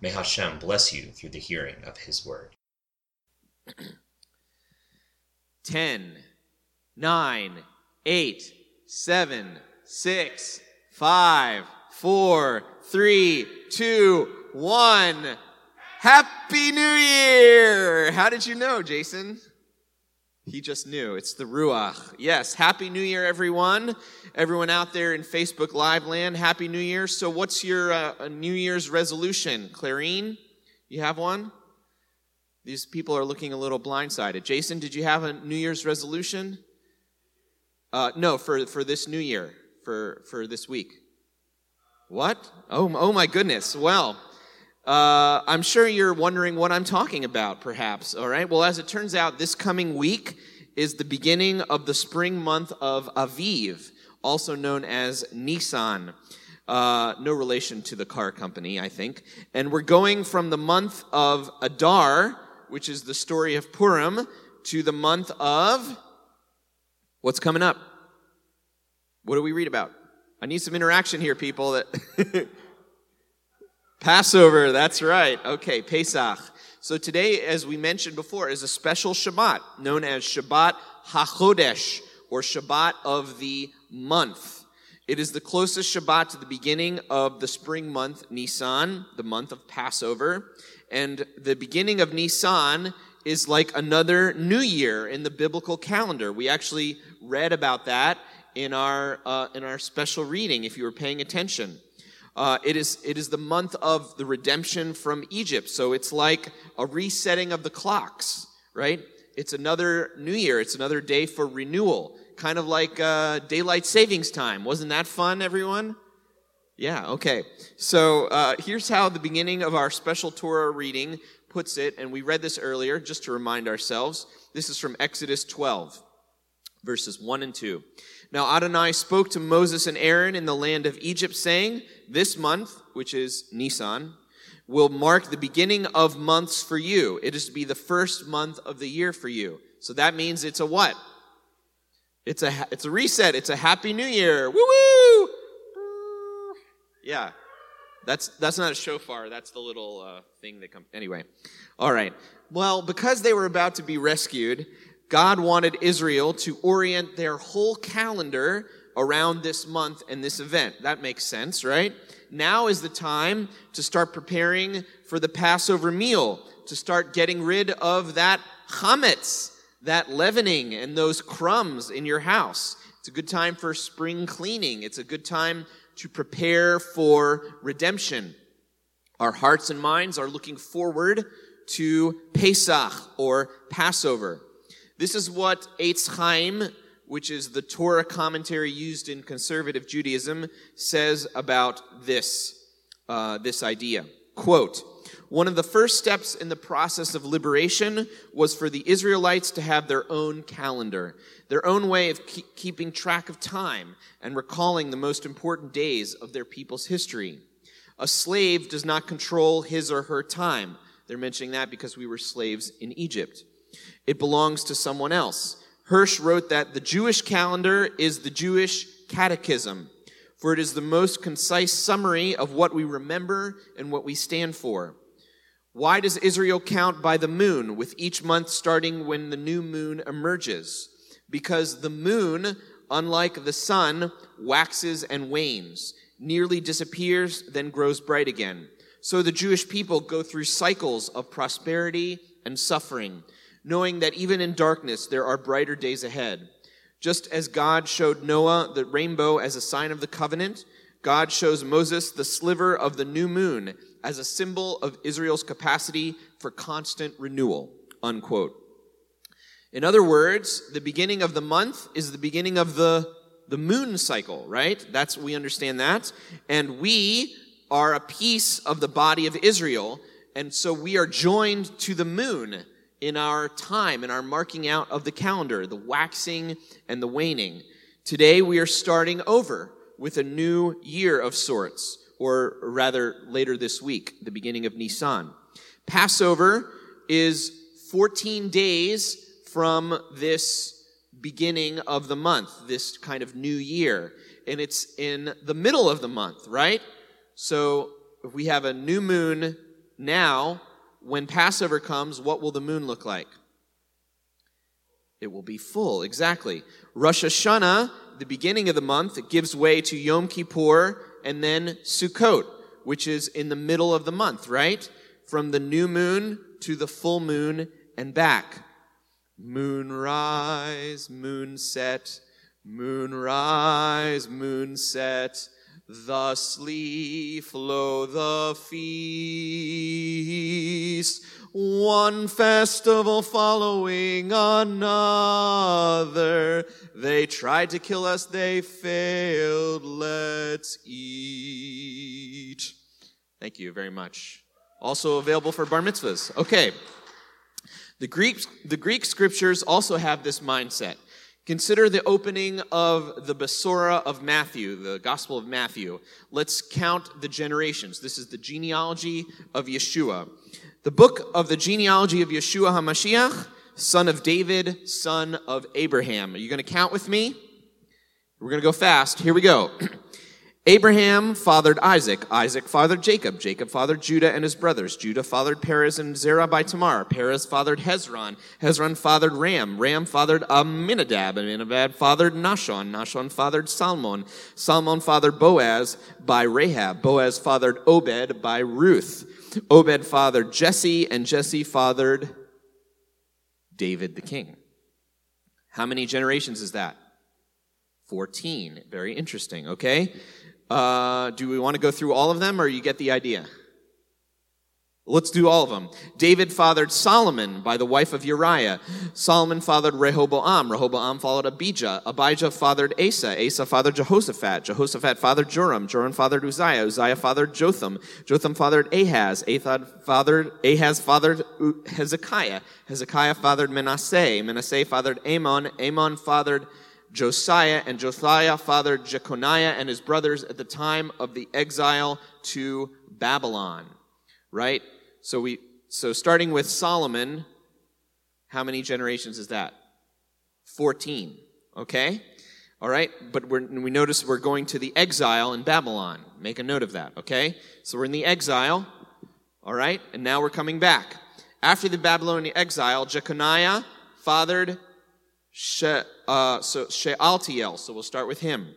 May Hashem bless you through the hearing of His word. 10, 9, 8, 7, 6, 5, 4, 3, 2, 1. Happy New Year! How did you know, Jason? He just knew. It's the Ruach. Yes, Happy New Year, everyone. Everyone out there in Facebook Live land, Happy New Year. So, what's your uh, New Year's resolution? Clarine, you have one? These people are looking a little blindsided. Jason, did you have a New Year's resolution? Uh, no, for, for this new year, for, for this week. What? Oh, oh my goodness. Well, uh, I'm sure you're wondering what I'm talking about, perhaps. All right. Well, as it turns out, this coming week is the beginning of the spring month of Aviv, also known as Nissan. Uh, no relation to the car company, I think. And we're going from the month of Adar, which is the story of Purim, to the month of what's coming up. What do we read about? I need some interaction here, people. That Passover, that's right. Okay, Pesach. So today, as we mentioned before, is a special Shabbat known as Shabbat HaChodesh, or Shabbat of the month. It is the closest Shabbat to the beginning of the spring month Nisan, the month of Passover. And the beginning of Nisan is like another new year in the biblical calendar. We actually read about that in our, uh, in our special reading, if you were paying attention. Uh, it, is, it is the month of the redemption from Egypt. So it's like a resetting of the clocks, right? It's another new year. It's another day for renewal. Kind of like uh, daylight savings time. Wasn't that fun, everyone? Yeah, okay. So uh, here's how the beginning of our special Torah reading puts it, and we read this earlier just to remind ourselves. This is from Exodus 12, verses 1 and 2. Now Adonai spoke to Moses and Aaron in the land of Egypt, saying, This month, which is Nisan, will mark the beginning of months for you. It is to be the first month of the year for you. So that means it's a what? It's a it's a reset. It's a happy new year. Woo woo! Yeah. That's that's not a shofar. That's the little uh, thing that comes. Anyway, all right. Well, because they were about to be rescued, God wanted Israel to orient their whole calendar around this month and this event. That makes sense, right? Now is the time to start preparing for the Passover meal, to start getting rid of that chametz, that leavening, and those crumbs in your house. It's a good time for spring cleaning. It's a good time to prepare for redemption. Our hearts and minds are looking forward to Pesach or Passover. This is what Eitz Chaim, which is the Torah commentary used in conservative Judaism, says about this, uh, this idea. Quote, one of the first steps in the process of liberation was for the Israelites to have their own calendar, their own way of keep keeping track of time and recalling the most important days of their people's history. A slave does not control his or her time. They're mentioning that because we were slaves in Egypt it belongs to someone else. Hirsch wrote that the Jewish calendar is the Jewish catechism, for it is the most concise summary of what we remember and what we stand for. Why does Israel count by the moon, with each month starting when the new moon emerges? Because the moon, unlike the sun, waxes and wanes, nearly disappears, then grows bright again. So the Jewish people go through cycles of prosperity and suffering knowing that even in darkness there are brighter days ahead. Just as God showed Noah the rainbow as a sign of the covenant, God shows Moses the sliver of the new moon as a symbol of Israel's capacity for constant renewal. Unquote. In other words, the beginning of the month is the beginning of the, the moon cycle, right? That's, we understand that. And we are a piece of the body of Israel And so we are joined to the moon in our time, in our marking out of the calendar, the waxing and the waning. Today we are starting over with a new year of sorts, or rather later this week, the beginning of Nisan. Passover is 14 days from this beginning of the month, this kind of new year. And it's in the middle of the month, right? So if we have a new moon now, when Passover comes, what will the moon look like? It will be full, exactly. Rosh Hashanah, the beginning of the month, it gives way to Yom Kippur and then Sukkot, which is in the middle of the month, right? From the new moon to the full moon and back. Moon rise, moon set, Thusly flow the feast, one festival following another. They tried to kill us, they failed. Let's eat. Thank you very much. Also available for bar mitzvahs. Okay. The Greek, the Greek scriptures also have this mindset. Consider the opening of the Besorah of Matthew, the Gospel of Matthew. Let's count the generations. This is the genealogy of Yeshua. The book of the genealogy of Yeshua HaMashiach, son of David, son of Abraham. Are you going to count with me? We're going to go fast. Here we go. Abraham fathered Isaac. Isaac fathered Jacob. Jacob fathered Judah and his brothers. Judah fathered Perez and Zerah by Tamar. Perez fathered Hezron. Hezron fathered Ram. Ram fathered Amminadab. Amminadab fathered Nahshon. Nahshon fathered Salmon. Salmon fathered Boaz by Rahab. Boaz fathered Obed by Ruth. Obed fathered Jesse, and Jesse fathered David the king. How many generations is that? 14. Very interesting, okay? Uh, do we want to go through all of them or you get the idea? Let's do all of them. David fathered Solomon by the wife of Uriah. Solomon fathered Rehoboam. Rehoboam followed Abijah. Abijah fathered Asa. Asa fathered Jehoshaphat. Jehoshaphat fathered Joram. Joram fathered Uzziah. Uzziah fathered Jotham. Jotham fathered Ahaz. Ahaz fathered, Ahaz fathered Hezekiah. Hezekiah fathered Manasseh. Manasseh fathered Amon. Amon fathered Josiah, and Josiah fathered Jeconiah and his brothers at the time of the exile to Babylon. Right? So we so starting with Solomon, how many generations is that? 14. Okay? All right? But we we notice we're going to the exile in Babylon. Make a note of that, okay? So we're in the exile, all right? And now we're coming back. After the Babylonian exile, Jeconiah fathered She, uh, so Shealtiel. So we'll start with him.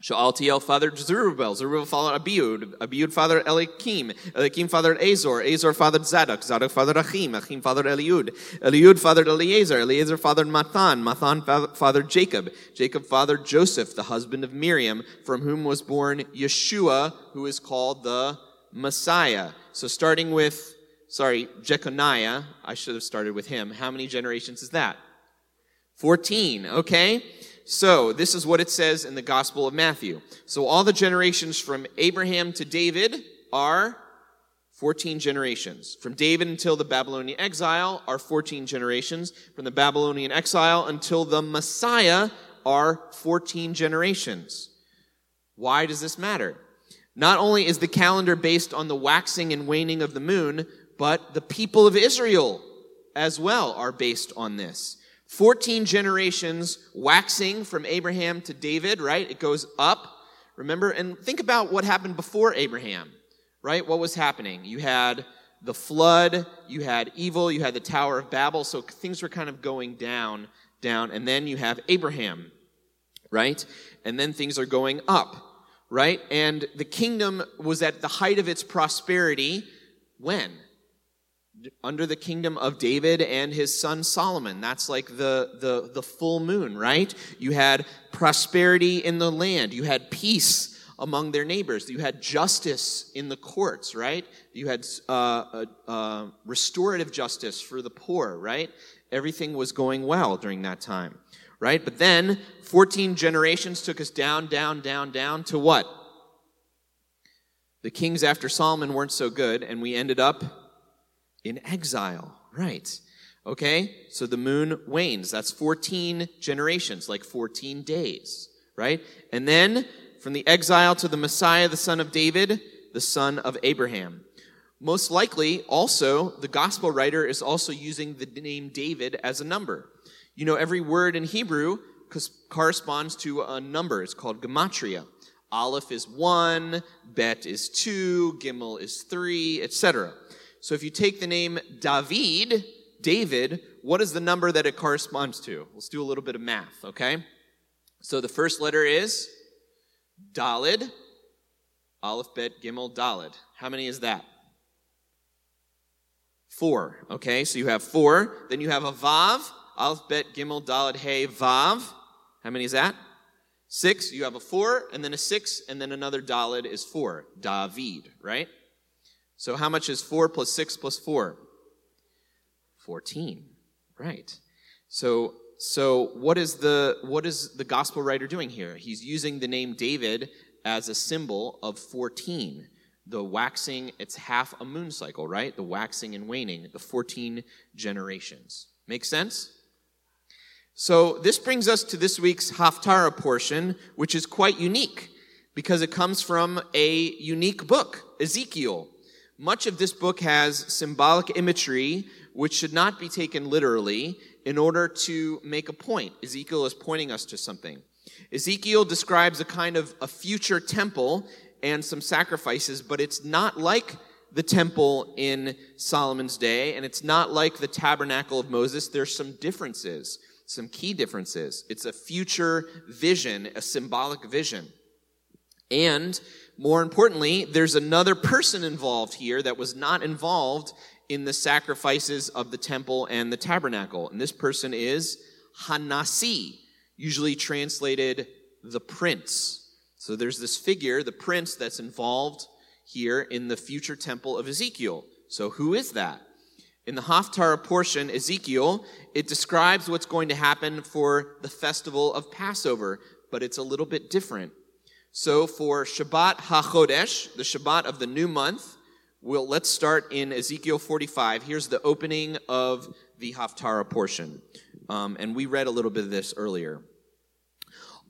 Shealtiel fathered Zerubbabel. Zerubbabel fathered Abiud. Abiud fathered Eliakim. Eliakim fathered Azor. Azor fathered Zadok. Zadok fathered Achim. Achim fathered Eliud. Eliud fathered Eleazar. Eleazar fathered Mathan. Mathan fathered Jacob. Jacob fathered Joseph, the husband of Miriam, from whom was born Yeshua, who is called the Messiah. So starting with, sorry, Jeconiah, I should have started with him. How many generations is that? 14, okay? So, this is what it says in the Gospel of Matthew. So, all the generations from Abraham to David are 14 generations. From David until the Babylonian exile are 14 generations. From the Babylonian exile until the Messiah are 14 generations. Why does this matter? Not only is the calendar based on the waxing and waning of the moon, but the people of Israel as well are based on this. 14 generations waxing from Abraham to David, right? It goes up. Remember, and think about what happened before Abraham, right? What was happening? You had the flood, you had evil, you had the Tower of Babel, so things were kind of going down, down, and then you have Abraham, right? And then things are going up, right? And the kingdom was at the height of its prosperity when? Under the kingdom of David and his son Solomon. That's like the, the, the full moon, right? You had prosperity in the land. You had peace among their neighbors. You had justice in the courts, right? You had uh, uh, uh, restorative justice for the poor, right? Everything was going well during that time, right? But then 14 generations took us down, down, down, down to what? The kings after Solomon weren't so good, and we ended up In exile, right. Okay, so the moon wanes. That's 14 generations, like 14 days, right? And then from the exile to the Messiah, the son of David, the son of Abraham. Most likely, also, the gospel writer is also using the name David as a number. You know, every word in Hebrew corresponds to a number. It's called gematria. Aleph is one, Bet is two, Gimel is three, etc. So if you take the name David, David, what is the number that it corresponds to? Let's do a little bit of math, okay? So the first letter is Dalid. Aleph, Bet, Gimel, Dalid. How many is that? Four. Okay, so you have four. Then you have a Vav. Aleph, Bet, Gimel, Dalid, Hey, Vav. How many is that? Six. You have a four, and then a six, and then another Dalid is four. David, right? So how much is four plus six plus four? 14. Right. So so what is the what is the gospel writer doing here? He's using the name David as a symbol of 14. The waxing, it's half a moon cycle, right? The waxing and waning, the 14 generations. Make sense? So this brings us to this week's Haftarah portion, which is quite unique because it comes from a unique book, Ezekiel. Much of this book has symbolic imagery which should not be taken literally in order to make a point. Ezekiel is pointing us to something. Ezekiel describes a kind of a future temple and some sacrifices, but it's not like the temple in Solomon's day, and it's not like the tabernacle of Moses. There's some differences, some key differences. It's a future vision, a symbolic vision. And more importantly, there's another person involved here that was not involved in the sacrifices of the temple and the tabernacle. And this person is Hanasi, usually translated the prince. So there's this figure, the prince, that's involved here in the future temple of Ezekiel. So who is that? In the Haftarah portion, Ezekiel, it describes what's going to happen for the festival of Passover, but it's a little bit different. So for Shabbat HaChodesh, the Shabbat of the new month, We'll, let's start in Ezekiel 45. Here's the opening of the Haftarah portion. Um, and we read a little bit of this earlier.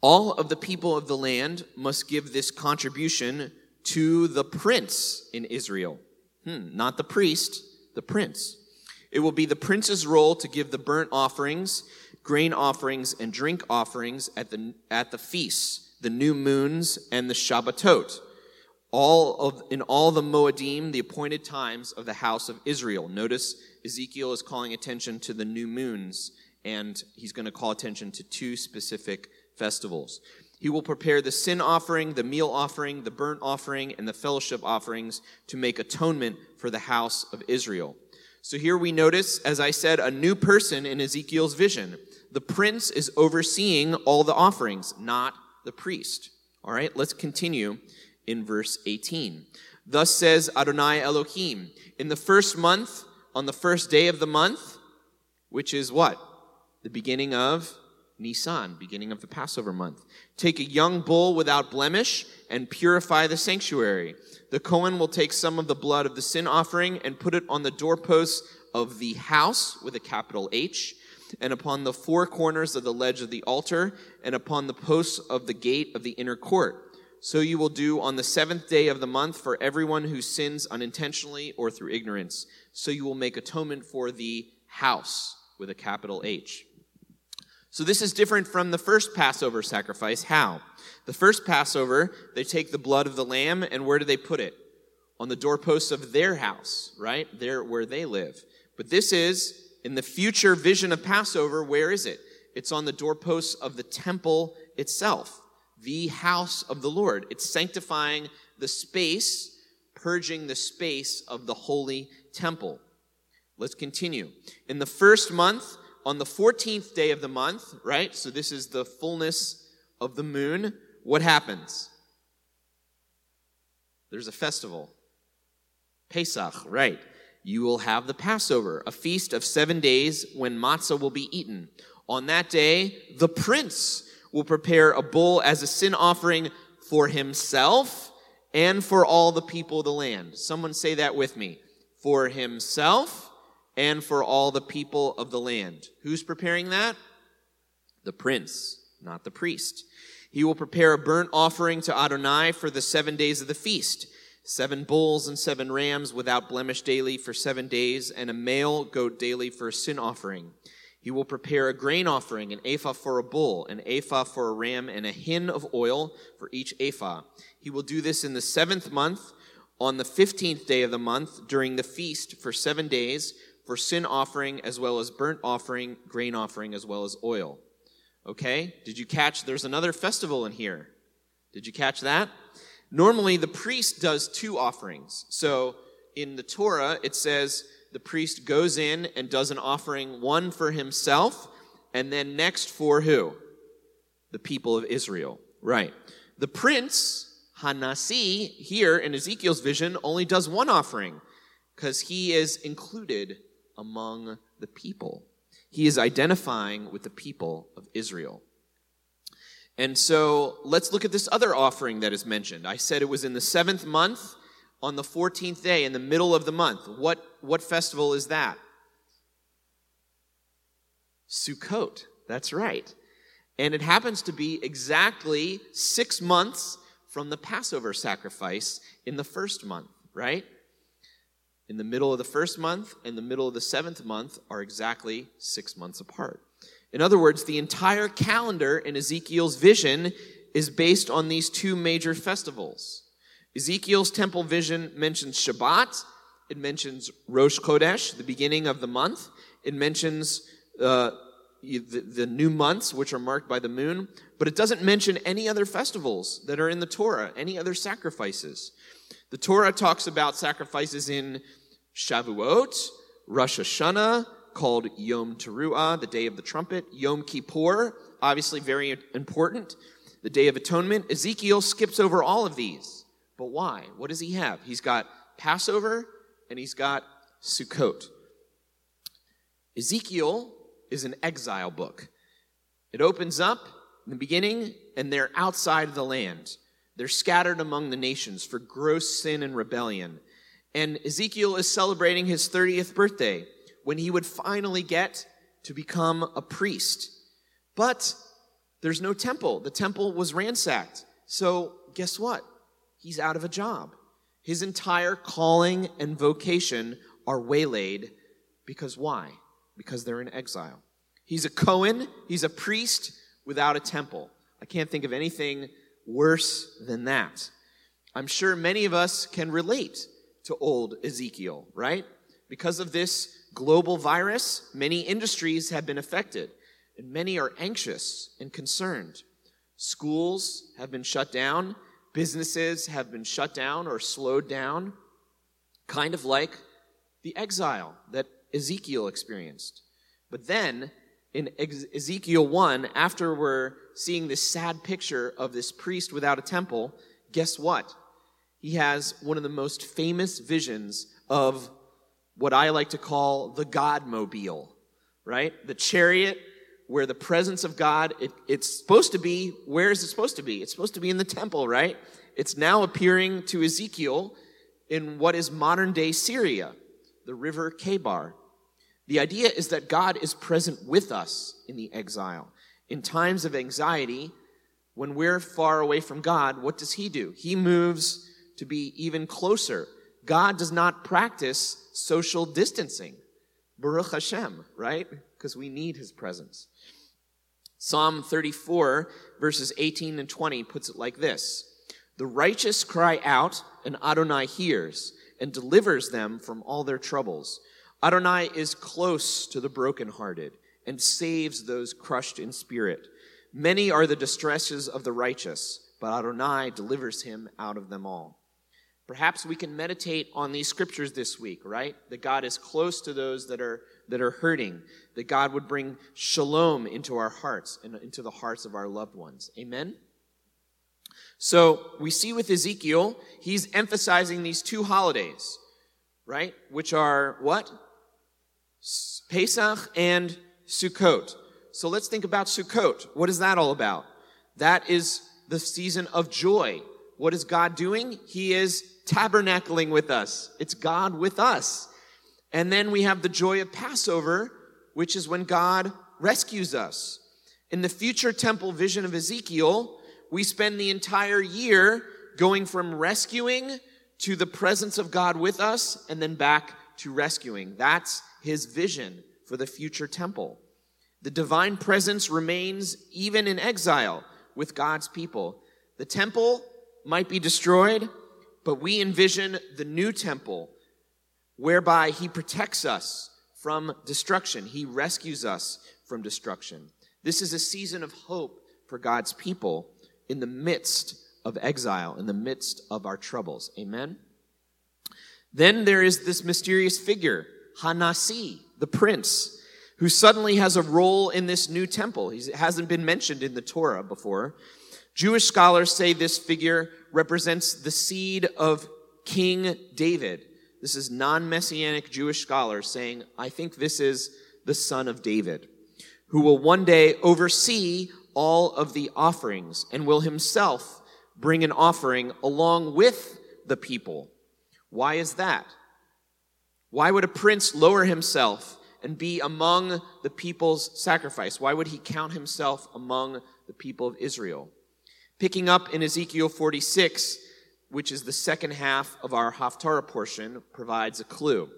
All of the people of the land must give this contribution to the prince in Israel. Hmm, not the priest, the prince. It will be the prince's role to give the burnt offerings, grain offerings, and drink offerings at the, at the feasts, the new moons, and the Shabbatot all of in all the Moedim, the appointed times of the house of Israel. Notice Ezekiel is calling attention to the new moons, and he's going to call attention to two specific festivals. He will prepare the sin offering, the meal offering, the burnt offering, and the fellowship offerings to make atonement for the house of Israel. So here we notice, as I said, a new person in Ezekiel's vision. The prince is overseeing all the offerings, not the priest. All right, let's continue in verse 18. Thus says Adonai Elohim, in the first month, on the first day of the month, which is what? The beginning of Nisan, beginning of the Passover month. Take a young bull without blemish and purify the sanctuary. The Cohen will take some of the blood of the sin offering and put it on the doorposts of the house with a capital H, and upon the four corners of the ledge of the altar, and upon the posts of the gate of the inner court so you will do on the seventh day of the month for everyone who sins unintentionally or through ignorance. So you will make atonement for the house with a capital H. So this is different from the first Passover sacrifice. How? The first Passover, they take the blood of the lamb and where do they put it? On the doorposts of their house, right? There where they live. But this is in the future vision of Passover, where is it? It's on the doorposts of the temple itself the house of the Lord. It's sanctifying the space, purging the space of the holy temple. Let's continue. In the first month, on the 14th day of the month, right? So this is the fullness of the moon. What happens? There's a festival. Pesach, right? You will have the Passover, a feast of seven days when matzah will be eaten. On that day, the prince will prepare a bull as a sin offering for himself and for all the people of the land. Someone say that with me. for himself and for all the people of the land. Who's preparing that? The prince, not the priest. He will prepare a burnt offering to Adonai for the seven days of the feast seven bulls and seven rams without blemish daily for seven days, and a male goat daily for a sin offering. He will prepare a grain offering, an ephah for a bull, an ephah for a ram, and a hin of oil for each ephah. He will do this in the seventh month, on the fifteenth day of the month, during the feast for seven days, for sin offering as well as burnt offering, grain offering as well as oil. Okay? Did you catch? There's another festival in here. Did you catch that? Normally, the priest does two offerings. So in the Torah, it says the priest goes in and does an offering, one for himself, and then next for who? The people of Israel. Right. The prince, Hanasi, here in Ezekiel's vision, only does one offering because he is included among the people. He is identifying with the people of Israel. And so let's look at this other offering that is mentioned. I said it was in the seventh month on the 14th day in the middle of the month. What, what festival is that? Sukkot. That's right. And it happens to be exactly six months from the Passover sacrifice in the first month, right? In the middle of the first month and the middle of the seventh month are exactly six months apart. In other words, the entire calendar in Ezekiel's vision is based on these two major festivals. Ezekiel's temple vision mentions Shabbat, it mentions Rosh Chodesh, the beginning of the month, it mentions uh, the, the new months, which are marked by the moon, but it doesn't mention any other festivals that are in the Torah, any other sacrifices. The Torah talks about sacrifices in Shavuot, Rosh Hashanah, called Yom Teruah, the Day of the Trumpet, Yom Kippur, obviously very important, the Day of Atonement. Ezekiel skips over all of these. But why? What does he have? He's got Passover and he's got Sukkot. Ezekiel is an exile book. It opens up in the beginning, and they're outside of the land. They're scattered among the nations for gross sin and rebellion. And Ezekiel is celebrating his 30th birthday when he would finally get to become a priest. But there's no temple. The temple was ransacked. So guess what? He's out of a job. His entire calling and vocation are waylaid because why? Because they're in exile. He's a Cohen, he's a priest without a temple. I can't think of anything worse than that. I'm sure many of us can relate to old Ezekiel, right? Because of this global virus, many industries have been affected, and many are anxious and concerned. Schools have been shut down, businesses have been shut down or slowed down, kind of like the exile that Ezekiel experienced. But then, in Ezekiel 1, after we're seeing this sad picture of this priest without a temple, guess what? He has one of the most famous visions of what I like to call the God mobile, right? The chariot where the presence of God, it, it's supposed to be, where is it supposed to be? It's supposed to be in the temple, right? It's now appearing to Ezekiel in what is modern day Syria, the river Kebar. The idea is that God is present with us in the exile. In times of anxiety, when we're far away from God, what does He do? He moves to be even closer. God does not practice social distancing. Baruch Hashem, right? Because we need his presence. Psalm 34, verses 18 and 20 puts it like this The righteous cry out, and Adonai hears and delivers them from all their troubles. Adonai is close to the brokenhearted and saves those crushed in spirit. Many are the distresses of the righteous, but Adonai delivers him out of them all. Perhaps we can meditate on these scriptures this week, right? That God is close to those that are that are hurting, that God would bring shalom into our hearts and into the hearts of our loved ones. Amen. So, we see with Ezekiel, he's emphasizing these two holidays, right? Which are what? Pesach and Sukkot. So let's think about Sukkot. What is that all about? That is the season of joy, what is God doing? He is tabernacling with us. It's God with us. And then we have the joy of Passover, which is when God rescues us. In the future temple vision of Ezekiel, we spend the entire year going from rescuing to the presence of God with us and then back to rescuing. That's his vision for the future temple. The divine presence remains even in exile with God's people. The temple might be destroyed, but we envision the new temple whereby he protects us from destruction. He rescues us from destruction. This is a season of hope for God's people in the midst of exile, in the midst of our troubles. Amen? Then there is this mysterious figure, Hanasi, the prince, who suddenly has a role in this new temple. He hasn't been mentioned in the Torah before. Jewish scholars say this figure represents the seed of King David. This is non messianic Jewish scholars saying, I think this is the son of David, who will one day oversee all of the offerings and will himself bring an offering along with the people. Why is that? Why would a prince lower himself and be among the people's sacrifice? Why would he count himself among the people of Israel? Picking up in Ezekiel 46, which is the second half of our Haftarah portion, provides a clue.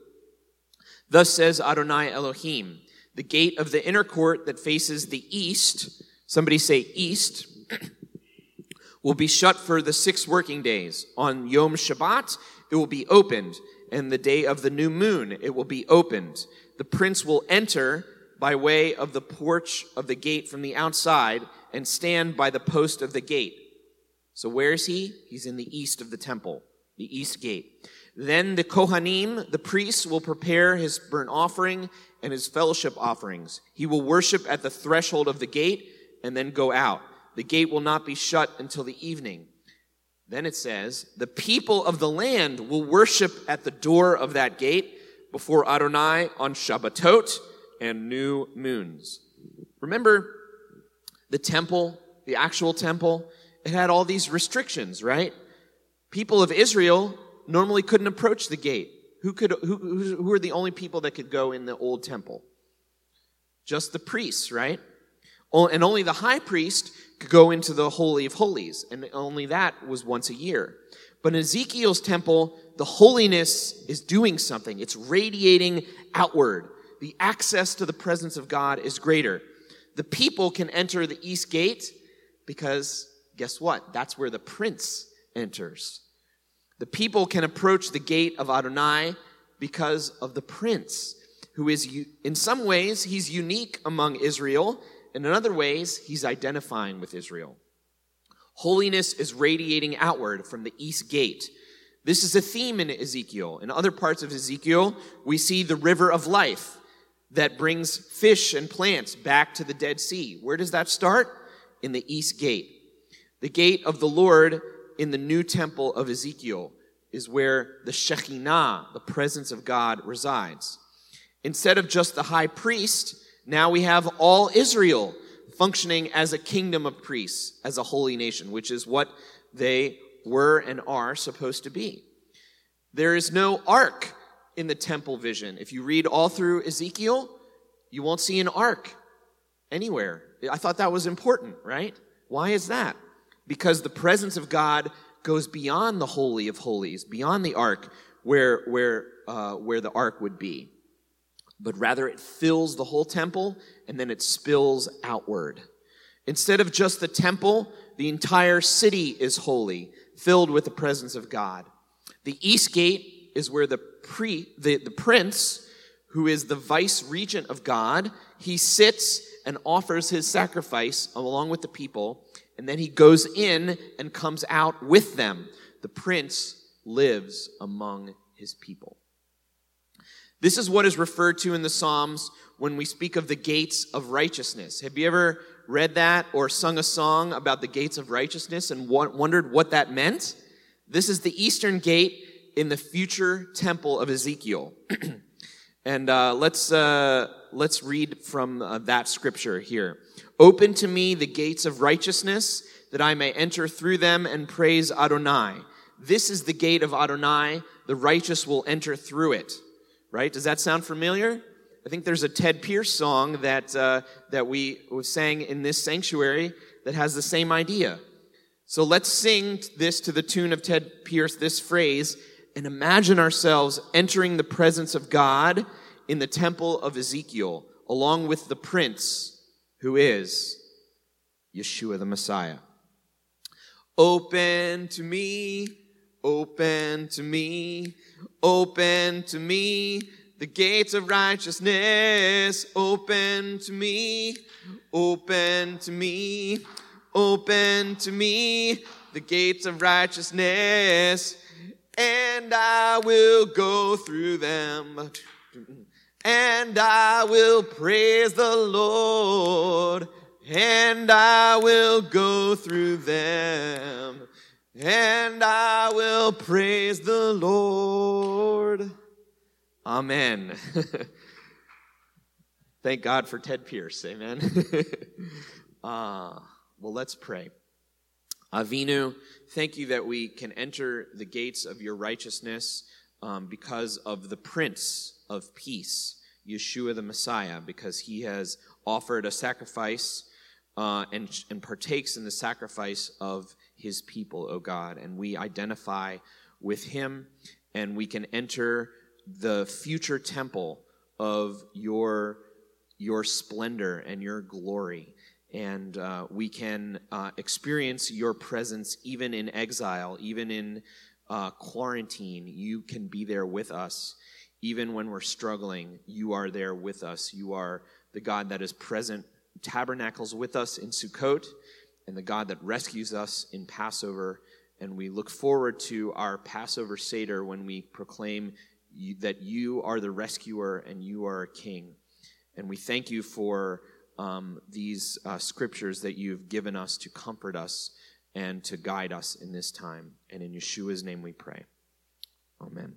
Thus says Adonai Elohim, the gate of the inner court that faces the east, somebody say east, will be shut for the six working days. On Yom Shabbat, it will be opened, and the day of the new moon, it will be opened. The prince will enter by way of the porch of the gate from the outside and stand by the post of the gate. So where is he? He's in the east of the temple, the east gate. Then the Kohanim, the priests, will prepare his burnt offering and his fellowship offerings. He will worship at the threshold of the gate and then go out. The gate will not be shut until the evening. Then it says, the people of the land will worship at the door of that gate before Adonai on Shabbatot and new moons. Remember the temple, the actual temple? It had all these restrictions, right? People of Israel normally couldn't approach the gate. Who could who, who were the only people that could go in the old temple? Just the priests, right? And only the high priest could go into the Holy of Holies, and only that was once a year. But in Ezekiel's temple, the holiness is doing something. It's radiating outward. The access to the presence of God is greater. The people can enter the east gate because guess what? That's where the prince enters. The people can approach the gate of Adonai because of the prince, who is, in some ways, he's unique among Israel and in other ways, he's identifying with Israel. Holiness is radiating outward from the east gate. This is a theme in Ezekiel. In other parts of Ezekiel, we see the river of life that brings fish and plants back to the Dead Sea. Where does that start? In the east gate. The gate of the Lord in the new temple of Ezekiel is where the Shekinah, the presence of God, resides. Instead of just the high priest, now we have all Israel functioning as a kingdom of priests, as a holy nation, which is what they were and are supposed to be. There is no ark in the temple vision. If you read all through Ezekiel, you won't see an ark anywhere. I thought that was important, right? Why is that? Because the presence of God goes beyond the holy of holies, beyond the ark, where where uh, where the ark would be but rather it fills the whole temple and then it spills outward. Instead of just the temple, the entire city is holy, filled with the presence of God. The east gate is where the pre the, the prince, who is the vice regent of God, he sits and offers his sacrifice along with the people, and then he goes in and comes out with them. The prince lives among his people. This is what is referred to in the Psalms when we speak of the gates of righteousness. Have you ever read that or sung a song about the gates of righteousness and wondered what that meant? This is the eastern gate in the future temple of Ezekiel. and uh, let's, uh, let's read from uh, that scripture here. Open to me the gates of righteousness, that I may enter through them and praise Adonai. This is the gate of Adonai. The righteous will enter through it. Right? Does that sound familiar? I think there's a Ted Pearce song that, uh, that we sang in this sanctuary that has the same idea. So let's sing this to the tune of Ted Pearce, this phrase, and imagine ourselves entering the presence of God in the temple of Ezekiel, along with the prince who is Yeshua the Messiah. Open to me, open to me, open to me the gates of righteousness. Open to me, open to me, open to me the gates of righteousness, and I will go through them. And I will praise the Lord and I will go through them, and I will praise the Lord. Amen. Thank God for Ted Pearce. Amen. uh, well, let's pray. Avinu, thank you that we can enter the gates of your righteousness um, because of the Prince of Peace, Yeshua the Messiah, because he has offered a sacrifice uh, and, and partakes in the sacrifice of his people, O God. And we identify with him, and we can enter the future temple of your, your splendor and your glory. And uh, we can uh, experience your presence even in exile, even in uh, quarantine. You can be there with us. Even when we're struggling, you are there with us. You are the God that is present tabernacles with us in Sukkot and the God that rescues us in Passover. And we look forward to our Passover Seder when we proclaim you, that you are the rescuer and you are a king. And we thank you for um, these uh, scriptures that you've given us to comfort us and to guide us in this time. And in Yeshua's name we pray. Amen.